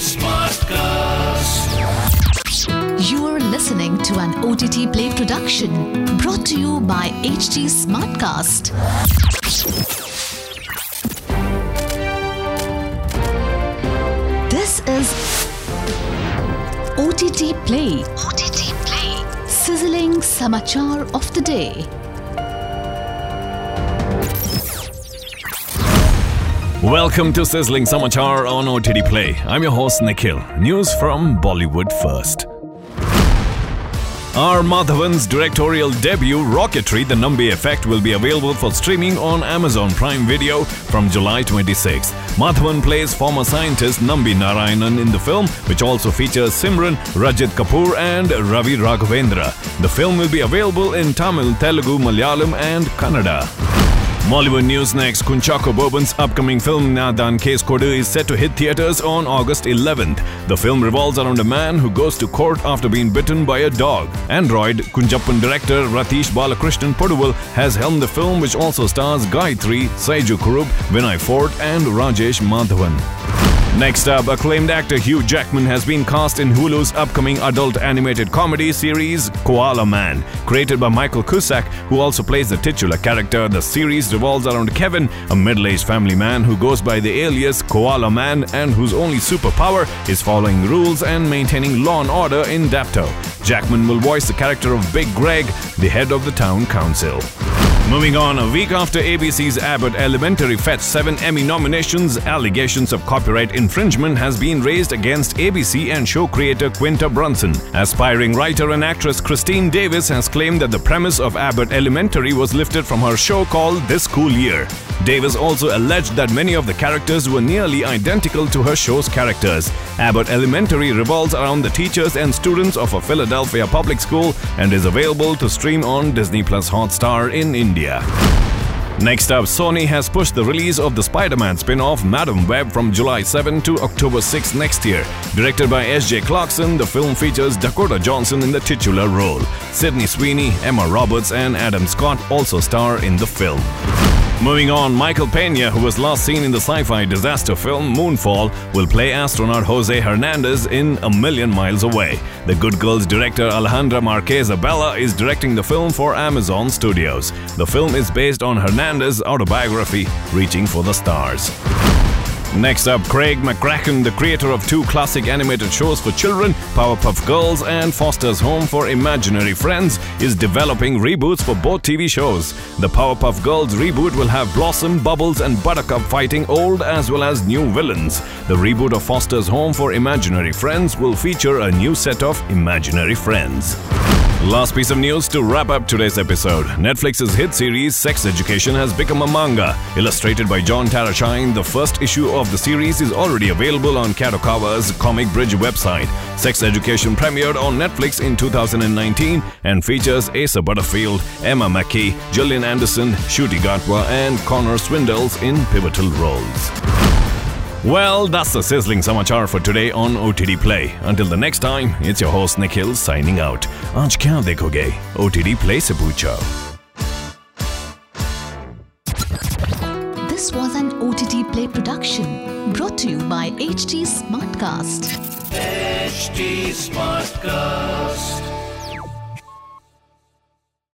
Smartcast. You're listening to an OTT Play production brought to you by HT Smartcast. This is OTT Play. OTT Play. Sizzling Samachar of the Day. Welcome to Sizzling Samachar on OTT Play. I'm your host Nikhil. News from Bollywood first. R. Madhavan's directorial debut, Rocketry The Nambi Effect, will be available for streaming on Amazon Prime Video from July 26. Madhavan plays former scientist Nambi Narayanan in the film, which also features Simran, Rajit Kapur, and Ravi Raghavendra. The film will be available in Tamil, Telugu, Malayalam, and Kannada. Mollywood News next. Kunchacko Boban's upcoming film Nna Thaan Case Kodu is set to hit theaters on August 11th. The film revolves around a man who goes to court after being bitten by a dog. Android Kunjappan director Ratheesh Balakrishnan Poduval has helmed the film, which also stars Gayathrie, Saiju Kurup, Vinay Forrt, and Rajesh Madhavan. Next up, acclaimed actor Hugh Jackman has been cast in Hulu's upcoming adult animated comedy series Koala Man. Created by Michael Cusack, who also plays the titular character, the series revolves around Kevin, a middle aged family man who goes by the alias Koala Man and whose only superpower is following rules and maintaining law and order in Dapto. Jackman will voice the character of Big Greg, the head of the town council. Moving on, a week after ABC's Abbott Elementary fetched seven Emmy nominations, allegations of copyright infringement has been raised against ABC and show creator Quinta Brunson. Aspiring writer and actress Christine Davis has claimed that the premise of Abbott Elementary was lifted from her show called This School Year. Davis also alleged that many of the characters were nearly identical to her show's characters. Abbott Elementary revolves around the teachers and students of a Philadelphia public school and is available to stream on Disney Plus Hotstar in India. Next up, Sony has pushed the release of the Spider-Man spin-off Madame Web from July 7 to October 6 next year. Directed by S.J. Clarkson, the film features Dakota Johnson in the titular role. Sydney Sweeney, Emma Roberts and Adam Scott also star in the film. Moving on, Michael Pena, who was last seen in the sci-fi disaster film Moonfall, will play astronaut Jose Hernandez in A Million Miles Away. The Good Girls director Alejandra Marquez Abella is directing the film for Amazon Studios. The film is based on Hernandez's autobiography, Reaching for the Stars. Next up, Craig McCracken, the creator of two classic animated shows for children, Powerpuff Girls and Foster's Home for Imaginary Friends, is developing reboots for both TV shows. The Powerpuff Girls reboot will have Blossom, Bubbles, and Buttercup fighting old as well as new villains. The reboot of Foster's Home for Imaginary Friends will feature a new set of imaginary friends. Last piece of news to wrap up today's episode. Netflix's hit series Sex Education has become a manga. Illustrated by John Tarashine, the first issue of the series is already available on Kadokawa's Comic Bridge website. Sex Education premiered on Netflix in 2019 and features Asa Butterfield, Emma Mackey, Gillian Anderson, Ncuti Gatwa, and Connor Swindells in pivotal roles. Well, that's the sizzling samachar for today on OTT Play. Until the next time, it's your host Nikhil signing out. Aaj kya dekhoge? OTT Play se poocho. This was an OTT Play production brought to you by Smartcast. HT Smartcast.